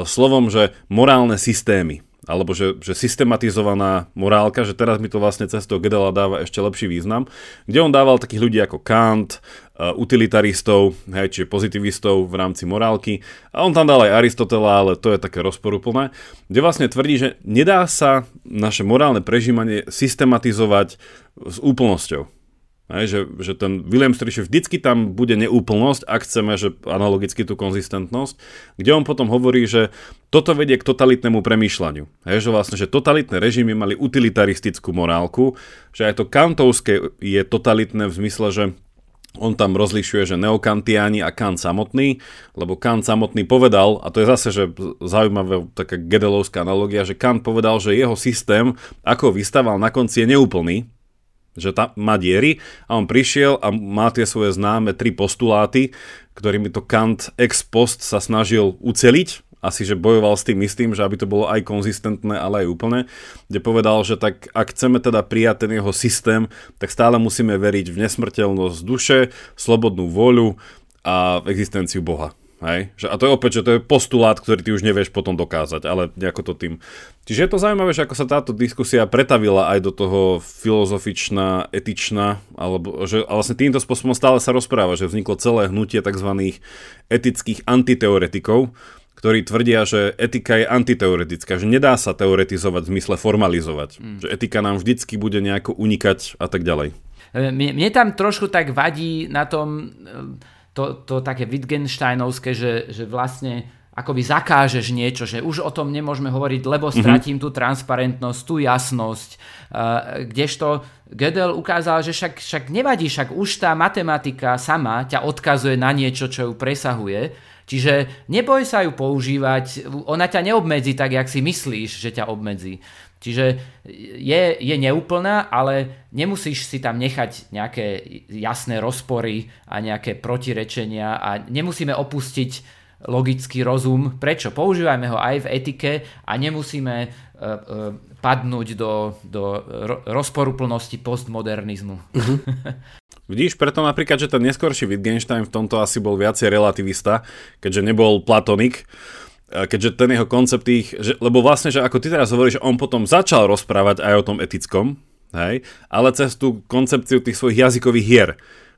slovom, že morálne systémy alebo že, že systematizovaná morálka, že teraz mi to vlastne cez toho Gedela dáva ešte lepší význam, kde on dával takých ľudí ako Kant, uh, utilitaristov, hej, čiže pozitivistov v rámci morálky a on tam dal aj Aristotela, ale to je také rozporúplné, kde vlastne tvrdí, že nedá sa naše morálne prežívanie systematizovať s úplnosťou. Hej, že, že ten William Striche vždycky tam bude neúplnosť, ak chceme, že analogicky tú konzistentnosť, kde on potom hovorí, že toto vedie k totalitnému premýšľaniu. Hej, že vlastne, že totalitné režimy mali utilitaristickú morálku, že aj to kantovské je totalitné v zmysle, že on tam rozlišuje, že neokantiáni a Kant samotný, lebo Kant samotný povedal, a to je zase, že zaujímavá taká gedelovská analogia, že Kant povedal, že jeho systém, ako vystával na konci, je neúplný, že tam má diery a on prišiel a má tie svoje známe tri postuláty, ktorými to Kant ex post sa snažil uceliť asi, že bojoval s tým istým, že aby to bolo aj konzistentné, ale aj úplne, kde povedal, že tak ak chceme teda prijať ten jeho systém, tak stále musíme veriť v nesmrteľnosť duše, slobodnú voľu a v existenciu Boha. Hej? Že, a to je opäť, že to je postulát, ktorý ty už nevieš potom dokázať, ale nejako to tým. Čiže je to zaujímavé, že ako sa táto diskusia pretavila aj do toho filozofičná, etičná, alebo že a vlastne týmto spôsobom stále sa rozpráva, že vzniklo celé hnutie tzv. etických antiteoretikov, ktorí tvrdia, že etika je antiteoretická, že nedá sa teoretizovať v zmysle formalizovať. Mm. Že etika nám vždycky bude nejako unikať a tak ďalej. E, mne, mne tam trošku tak vadí na tom to, to také Wittgensteinovské, že, že vlastne akoby zakážeš niečo, že už o tom nemôžeme hovoriť, lebo mhm. stratím mm-hmm. tú transparentnosť, tú jasnosť. Uh, kdežto Gödel ukázal, že však, však nevadí, však už tá matematika sama ťa odkazuje na niečo, čo ju presahuje Čiže neboj sa ju používať, ona ťa neobmedzí tak, jak si myslíš, že ťa obmedzí. Čiže je, je neúplná, ale nemusíš si tam nechať nejaké jasné rozpory a nejaké protirečenia a nemusíme opustiť logický rozum. Prečo? Používajme ho aj v etike a nemusíme uh, uh, padnúť do, do rozporuplnosti postmodernizmu. Uh-huh. Vidíš, preto napríklad, že ten neskorší Wittgenstein v tomto asi bol viacej relativista, keďže nebol platonik, keďže ten jeho koncept ich, že, lebo vlastne, že ako ty teraz hovoríš, on potom začal rozprávať aj o tom etickom, hej, ale cez tú koncepciu tých svojich jazykových hier,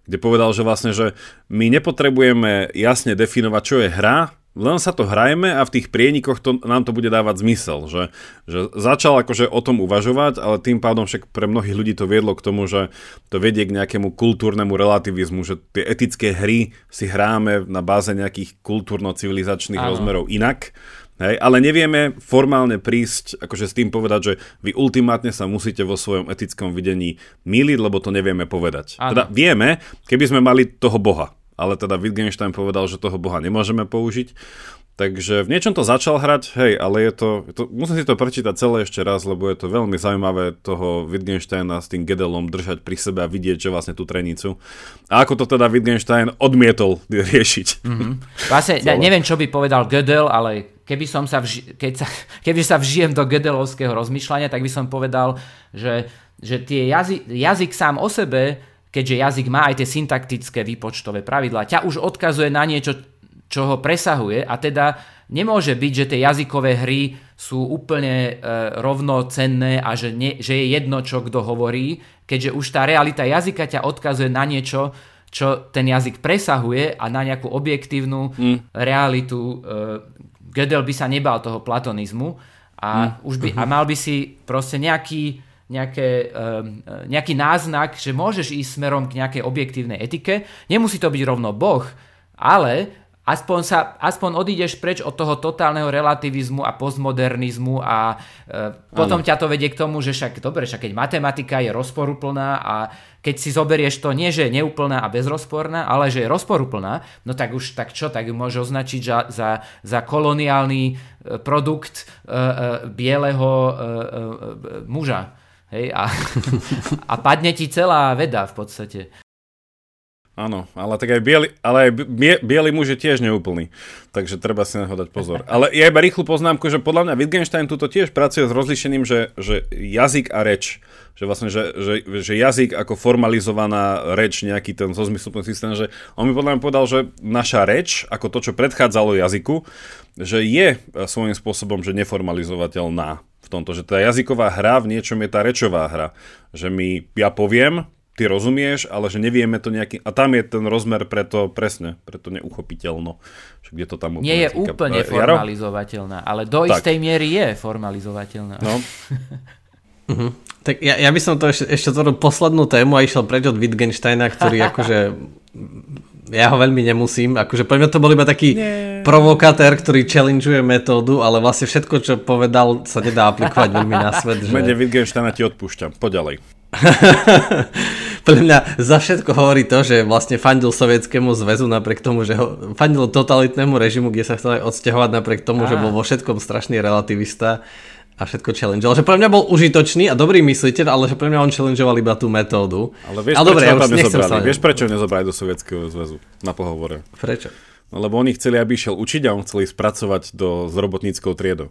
kde povedal, že vlastne, že my nepotrebujeme jasne definovať, čo je hra, len sa to hrajeme a v tých prienikoch to, nám to bude dávať zmysel, že, že začal akože o tom uvažovať, ale tým pádom však pre mnohých ľudí to viedlo k tomu, že to vedie k nejakému kultúrnemu relativizmu, že tie etické hry si hráme na báze nejakých kultúrno-civilizačných Áno. rozmerov inak, Hej, ale nevieme formálne prísť, akože s tým povedať, že vy ultimátne sa musíte vo svojom etickom videní míliť, lebo to nevieme povedať. Áno. Teda vieme, keby sme mali toho Boha ale teda Wittgenstein povedal, že toho boha nemôžeme použiť. Takže v niečom to začal hrať, hej, ale je to, je to, musím si to prečítať celé ešte raz, lebo je to veľmi zaujímavé toho Wittgensteina s tým Gedelom držať pri sebe a vidieť, že vlastne tú trenicu. A ako to teda Wittgenstein odmietol riešiť. Mm-hmm. Vlastne, ja neviem, čo by povedal Gödel, ale keby som sa, vži- keď sa, keby sa vžijem do Gödelovského rozmýšľania, tak by som povedal, že, že tie jazy, jazyk sám o sebe keďže jazyk má aj tie syntaktické výpočtové pravidlá, ťa už odkazuje na niečo, čo ho presahuje a teda nemôže byť, že tie jazykové hry sú úplne e, rovnocenné a že, ne, že je jedno, čo kto hovorí, keďže už tá realita jazyka ťa odkazuje na niečo, čo ten jazyk presahuje a na nejakú objektívnu mm. realitu. E, Gödel by sa nebal toho platonizmu a, mm. už by, a mhm. mal by si proste nejaký nejaké, ehm, nejaký náznak, že môžeš ísť smerom k nejakej objektívnej etike. Nemusí to byť rovno Boh, ale aspoň, sa, aspoň odídeš preč od toho totálneho relativizmu a postmodernizmu a e, potom ano. ťa to vedie k tomu, že však dobre, však keď matematika je rozporuplná a keď si zoberieš to nie, že je neúplná a bezrozporná, ale že je rozporuplná, no tak už tak čo, tak ju môže označiť za, za, za koloniálny e, produkt e, e, bieleho e, e, muža. Hej, a, a padne ti celá veda v podstate. Áno, ale tak aj biely, ale aj biely muž je tiež neúplný, takže treba si na dať pozor. Ale ja iba rýchlu poznámku, že podľa mňa Wittgenstein tuto tiež pracuje s rozlišením, že, že jazyk a reč, že vlastne, že, že, že jazyk ako formalizovaná reč, nejaký ten zozmysluplný systém, že on mi podľa mňa povedal, že naša reč, ako to, čo predchádzalo jazyku, že je svojím spôsobom, že neformalizovateľná v tomto, že tá jazyková hra v niečom je tá rečová hra. Že mi, ja poviem, ty rozumieš, ale že nevieme to nejaký... A tam je ten rozmer preto presne, preto neuchopiteľno. Že kde to tam Nie je týka. úplne Jaro? formalizovateľná, ale do tak. istej miery je formalizovateľná. No. uh-huh. Tak ja, ja by som to ešte, ešte poslednú tému a išiel preč od Wittgensteina, ktorý akože ja ho veľmi nemusím, akože pre mňa to bol iba taký Nie. provokatér, ktorý challengeuje metódu, ale vlastne všetko, čo povedal, sa nedá aplikovať veľmi na svet. Že... Mene Wittgensteina ti odpúšťam, poďalej. Pre mňa za všetko hovorí to, že vlastne fandil sovietskému zväzu napriek tomu, že ho fandil totalitnému režimu, kde sa chcel aj odsťahovať napriek tomu, Á. že bol vo všetkom strašný relativista a všetko challengeoval. Že pre mňa bol užitočný a dobrý mysliteľ, ale že pre mňa on challengeoval iba tú metódu. Ale vieš, ale prečo, dobre, ja tam nezobrali? Vieš, prečo nezobrali do Sovietskeho zväzu na pohovore? Prečo? No, lebo oni chceli, aby išiel učiť a on chceli spracovať do, s robotníckou triedou.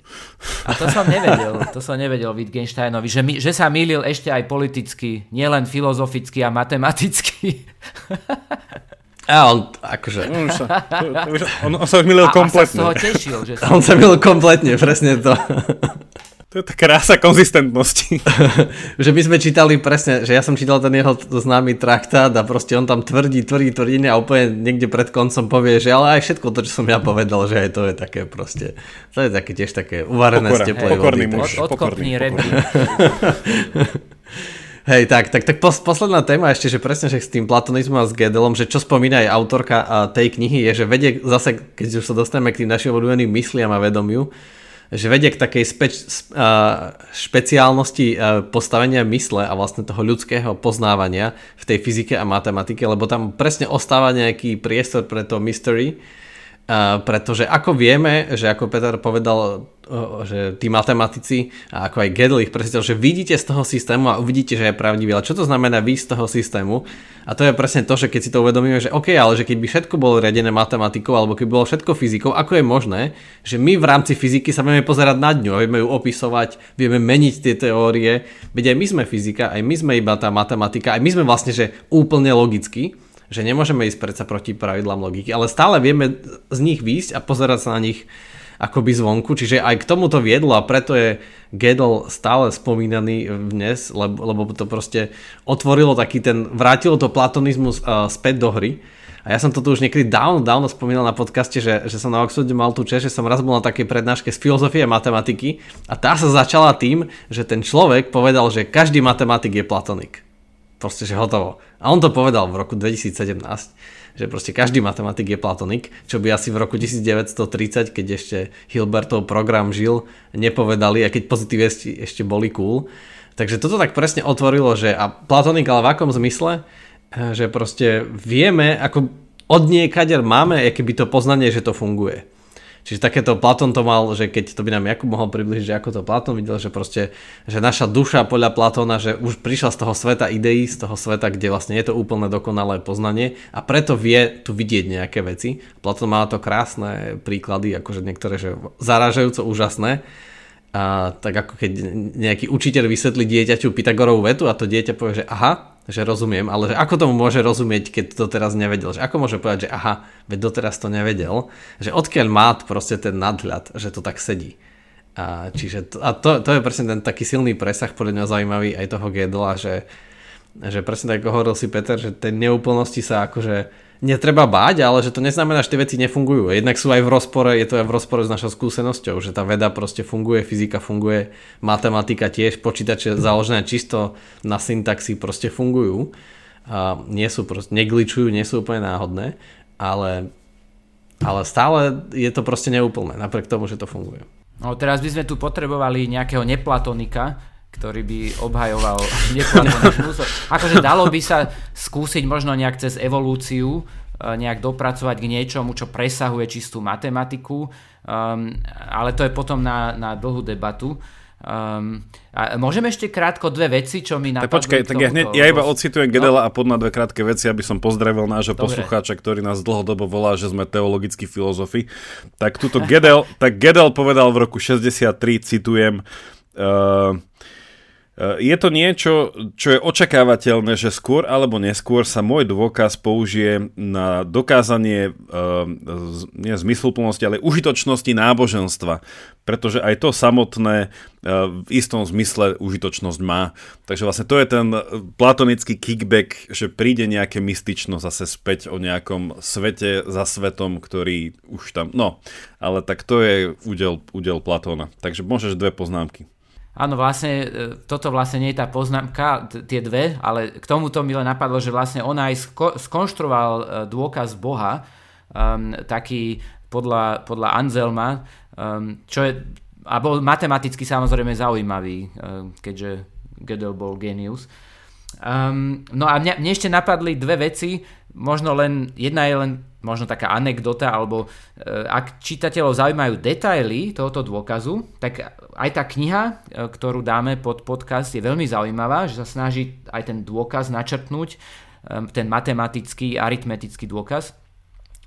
A to som nevedel, to som nevedel Wittgensteinovi, že, my, že sa mýlil ešte aj politicky, nielen filozoficky a matematicky. A on akože... On sa, on, on sa milil kompletne. A, a sa z toho tešil. Že. On sa milil kompletne, presne to. To je tá krása konzistentnosti. že my sme čítali presne, že ja som čítal ten jeho známy traktát a proste on tam tvrdí, tvrdí, tvrdí a úplne niekde pred koncom povie, že ale aj všetko to, čo som ja povedal, že aj to je také proste, to je také tiež také uvarené Pokora, z teplej pokorný vody. Muž, Od, odkopný Hej, tak, tak, tak pos, posledná téma ešte, že presne že s tým platonizmom a s Gedelom, že čo spomína aj autorka tej knihy je, že vedie zase, keď už sa dostaneme k tým našim obľúbeným mysliam a vedomiu, že vedie k takej speč, špeciálnosti postavenia mysle a vlastne toho ľudského poznávania v tej fyzike a matematike, lebo tam presne ostáva nejaký priestor pre to mystery, pretože ako vieme, že ako Peter povedal, že tí matematici a ako aj Gödel ich presvedčil, že vidíte z toho systému a uvidíte, že je pravdivý. Ale čo to znamená vy z toho systému? A to je presne to, že keď si to uvedomíme, že OK, ale že keď by všetko bolo riadené matematikou alebo keby bolo všetko fyzikou, ako je možné, že my v rámci fyziky sa vieme pozerať na ňu, vieme ju opisovať, vieme meniť tie teórie, veď aj my sme fyzika, aj my sme iba tá matematika, aj my sme vlastne, že úplne logicky, že nemôžeme ísť predsa proti pravidlám logiky, ale stále vieme z nich výjsť a pozerať sa na nich akoby zvonku, čiže aj k tomu to viedlo a preto je Gödel stále spomínaný dnes, lebo, lebo to proste otvorilo taký ten, vrátilo to platonizmus uh, späť do hry. A ja som to už niekedy dávno, dávno spomínal na podcaste, že, že som na Oxforde mal tú čest, že som raz bol na takej prednáške z filozofie a matematiky a tá sa začala tým, že ten človek povedal, že každý matematik je platonik. Proste, že hotovo. A on to povedal v roku 2017, že proste každý matematik je platonik, čo by asi v roku 1930, keď ešte Hilbertov program žil, nepovedali, a keď pozitivisti ešte boli cool. Takže toto tak presne otvorilo, že a platonik ale v akom zmysle, že proste vieme, ako od niekaď máme, aké by to poznanie, že to funguje. Čiže takéto Platón to mal, že keď to by nám Jakub mohol približiť, že ako to Platón videl, že proste, že naša duša podľa Platóna, že už prišla z toho sveta ideí, z toho sveta, kde vlastne je to úplne dokonalé poznanie a preto vie tu vidieť nejaké veci. Platón má to krásne príklady, akože niektoré, že zaražajúco úžasné. A tak ako keď nejaký učiteľ vysvetlí dieťaťu Pythagorovú vetu a to dieťa povie, že aha, že rozumiem, ale že ako tomu môže rozumieť, keď to teraz nevedel? Že ako môže povedať, že aha, veď doteraz to nevedel? Že odkiaľ má proste ten nadhľad, že to tak sedí? A, čiže to, a to, to je presne ten taký silný presah, podľa mňa zaujímavý aj toho Gedla, že, že presne tak hovoril si Peter, že tej neúplnosti sa akože netreba báť, ale že to neznamená, že tie veci nefungujú. Jednak sú aj v rozpore, je to aj v rozpore s našou skúsenosťou, že tá veda proste funguje, fyzika funguje, matematika tiež, počítače založené čisto na syntaxi proste fungujú. A nie sú proste, negličujú, nie sú úplne náhodné, ale, ale stále je to proste neúplné, napriek tomu, že to funguje. No teraz by sme tu potrebovali nejakého neplatonika, ktorý by obhajoval neplatonizmus. Akože dalo by sa skúsiť možno nejak cez evolúciu e, nejak dopracovať k niečomu, čo presahuje čistú matematiku, um, ale to je potom na, na dlhú debatu. Um, a môžeme ešte krátko dve veci, čo mi napadli. Tak počkaj, tak ja, hneď, ja iba ocitujem Gedela no? a pod na dve krátke veci, aby som pozdravil nášho Dobre. poslucháča, ktorý nás dlhodobo volá, že sme teologickí filozofi. Tak túto Gedel, tak Gedel povedal v roku 63, citujem, uh, je to niečo, čo je očakávateľné, že skôr alebo neskôr sa môj dôkaz použije na dokázanie uh, nie zmysluplnosti, ale užitočnosti náboženstva, pretože aj to samotné uh, v istom zmysle užitočnosť má. Takže vlastne to je ten platonický kickback, že príde nejaké mystično zase späť o nejakom svete za svetom, ktorý už tam... No, ale tak to je údel, údel Platóna. Takže môžeš dve poznámky. Áno, vlastne e, toto vlastne nie je tá poznámka, tie dve, ale k tomuto mi len napadlo, že vlastne on aj sko- skonštruoval e, dôkaz Boha, um, taký podľa, podľa Anzelma, um, čo je, a bol matematicky samozrejme zaujímavý, um, keďže Gödel bol genius. Um, no a mňa, mne ešte napadli dve veci, možno len, jedna je len možno taká anekdota, alebo e, ak čitateľov zaujímajú detaily tohoto dôkazu, tak aj tá kniha, e, ktorú dáme pod podcast, je veľmi zaujímavá, že sa snaží aj ten dôkaz načrtnúť, e, ten matematický, aritmetický dôkaz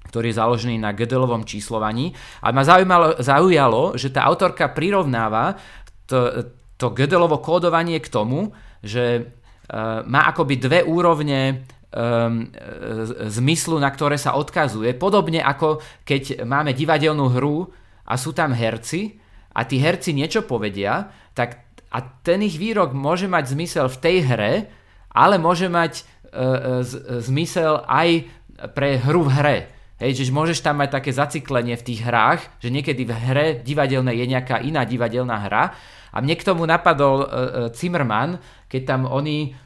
ktorý je založený na Gödelovom číslovaní. A ma zaujímalo, zaujalo, že tá autorka prirovnáva to, to Gödelovo kódovanie k tomu, že uh, má akoby dve úrovne zmyslu, na ktoré sa odkazuje. Podobne ako keď máme divadelnú hru a sú tam herci a tí herci niečo povedia, tak a ten ich výrok môže mať zmysel v tej hre, ale môže mať uh, z, zmysel aj pre hru v hre. Hej, že môžeš tam mať také zaciklenie v tých hrách, že niekedy v hre divadelnej je nejaká iná divadelná hra. A mne k tomu napadol uh, Zimmerman, keď tam oni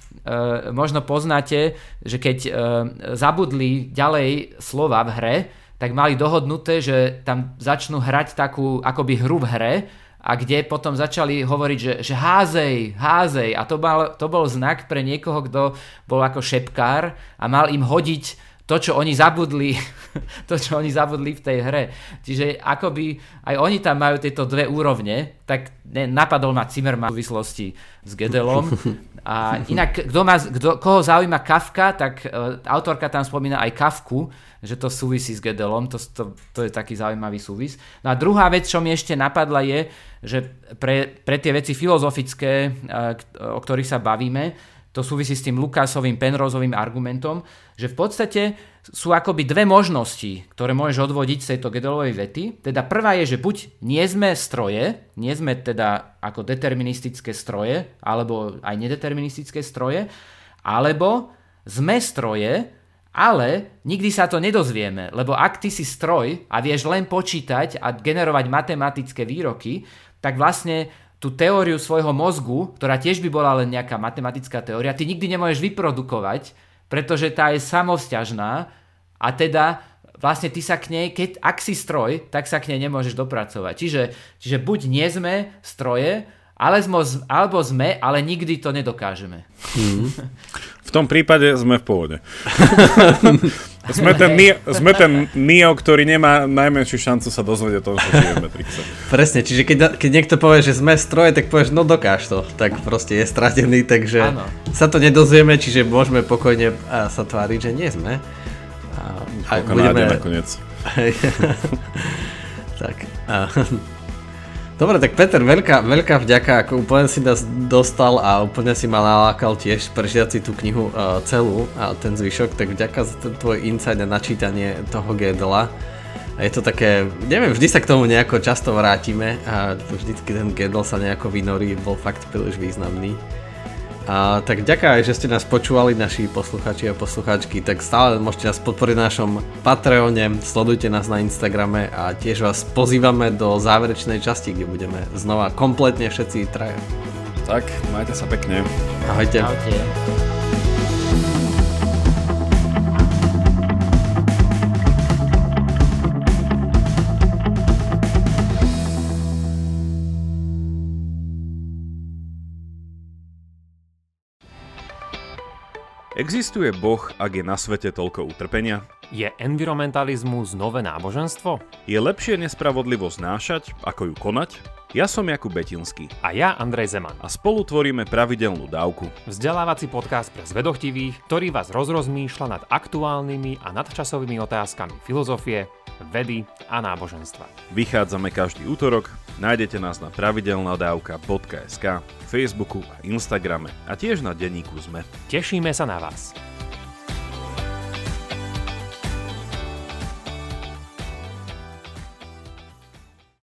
možno poznáte, že keď uh, zabudli ďalej slova v hre, tak mali dohodnuté, že tam začnú hrať takú akoby hru v hre a kde potom začali hovoriť, že, že házej, házej. A to, mal, to bol znak pre niekoho, kto bol ako šepkár a mal im hodiť to, čo oni zabudli, to, čo oni zabudli v tej hre. Čiže akoby aj oni tam majú tieto dve úrovne, tak ne, napadol ma Zimmerman v súvislosti s Gedelom. A inak, kto má, kto, koho zaujíma Kafka, tak uh, autorka tam spomína aj Kafku, že to súvisí s Gedelom, to, to, to je taký zaujímavý súvis. No a druhá vec, čo mi ešte napadla je, že pre, pre tie veci filozofické, uh, o ktorých sa bavíme, to súvisí s tým Lukásovým Penrozovým argumentom, že v podstate sú akoby dve možnosti, ktoré môžeš odvodiť z tejto Gödelovej vety. Teda prvá je, že buď nie sme stroje, nie sme teda ako deterministické stroje, alebo aj nedeterministické stroje, alebo sme stroje, ale nikdy sa to nedozvieme, lebo ak ty si stroj a vieš len počítať a generovať matematické výroky, tak vlastne tú teóriu svojho mozgu, ktorá tiež by bola len nejaká matematická teória, ty nikdy nemôžeš vyprodukovať, pretože tá je samosťažná a teda vlastne ty sa k nej, keď, ak si stroj, tak sa k nej nemôžeš dopracovať. Čiže, čiže buď nie sme stroje, ale sme, alebo sme, ale nikdy to nedokážeme. Mm. V tom prípade sme v pohode. sme, ten Neo, sme ten Neo, ktorý nemá najmenšiu šancu sa dozvedieť o tom, čo žije v Matrixe. Presne, čiže keď, keď niekto povie, že sme stroje, tak povieš, no dokáž to. Tak proste je stratený, takže ano. sa to nedozvieme, čiže môžeme pokojne sa tváriť, že nie sme. A, a budeme... nakoniec. tak. A, Dobre, tak Peter, veľká, veľká vďaka, ako úplne si nás dostal a úplne si ma nalákal tiež prečítať si tú knihu uh, celú a ten zvyšok, tak vďaka za ten tvoj insight a načítanie toho Gedela. A je to také, neviem, vždy sa k tomu nejako často vrátime a vždycky ten Gedel sa nejako vynorí, bol fakt príliš významný. A, tak ďakujem, že ste nás počúvali, naši posluchači a posluchačky, tak stále môžete nás podporiť na našom Patreone, sledujte nás na Instagrame a tiež vás pozývame do záverečnej časti, kde budeme znova kompletne všetci traja. Tak, majte sa pekne. Ahojte. Ahojte. Existuje Boh, ak je na svete toľko utrpenia? Je environmentalizmus nové náboženstvo? Je lepšie nespravodlivosť znášať, ako ju konať? Ja som Jakub Betinský. A ja Andrej Zeman. A spolu tvoríme pravidelnú dávku. Vzdelávací podcast pre zvedochtivých, ktorý vás rozrozmýšľa nad aktuálnymi a nadčasovými otázkami filozofie, vedy a náboženstva. Vychádzame každý útorok, nájdete nás na pravidelnadavka.sk Facebooku a Instagrame a tiež na denníku ZME. Tešíme sa na vás.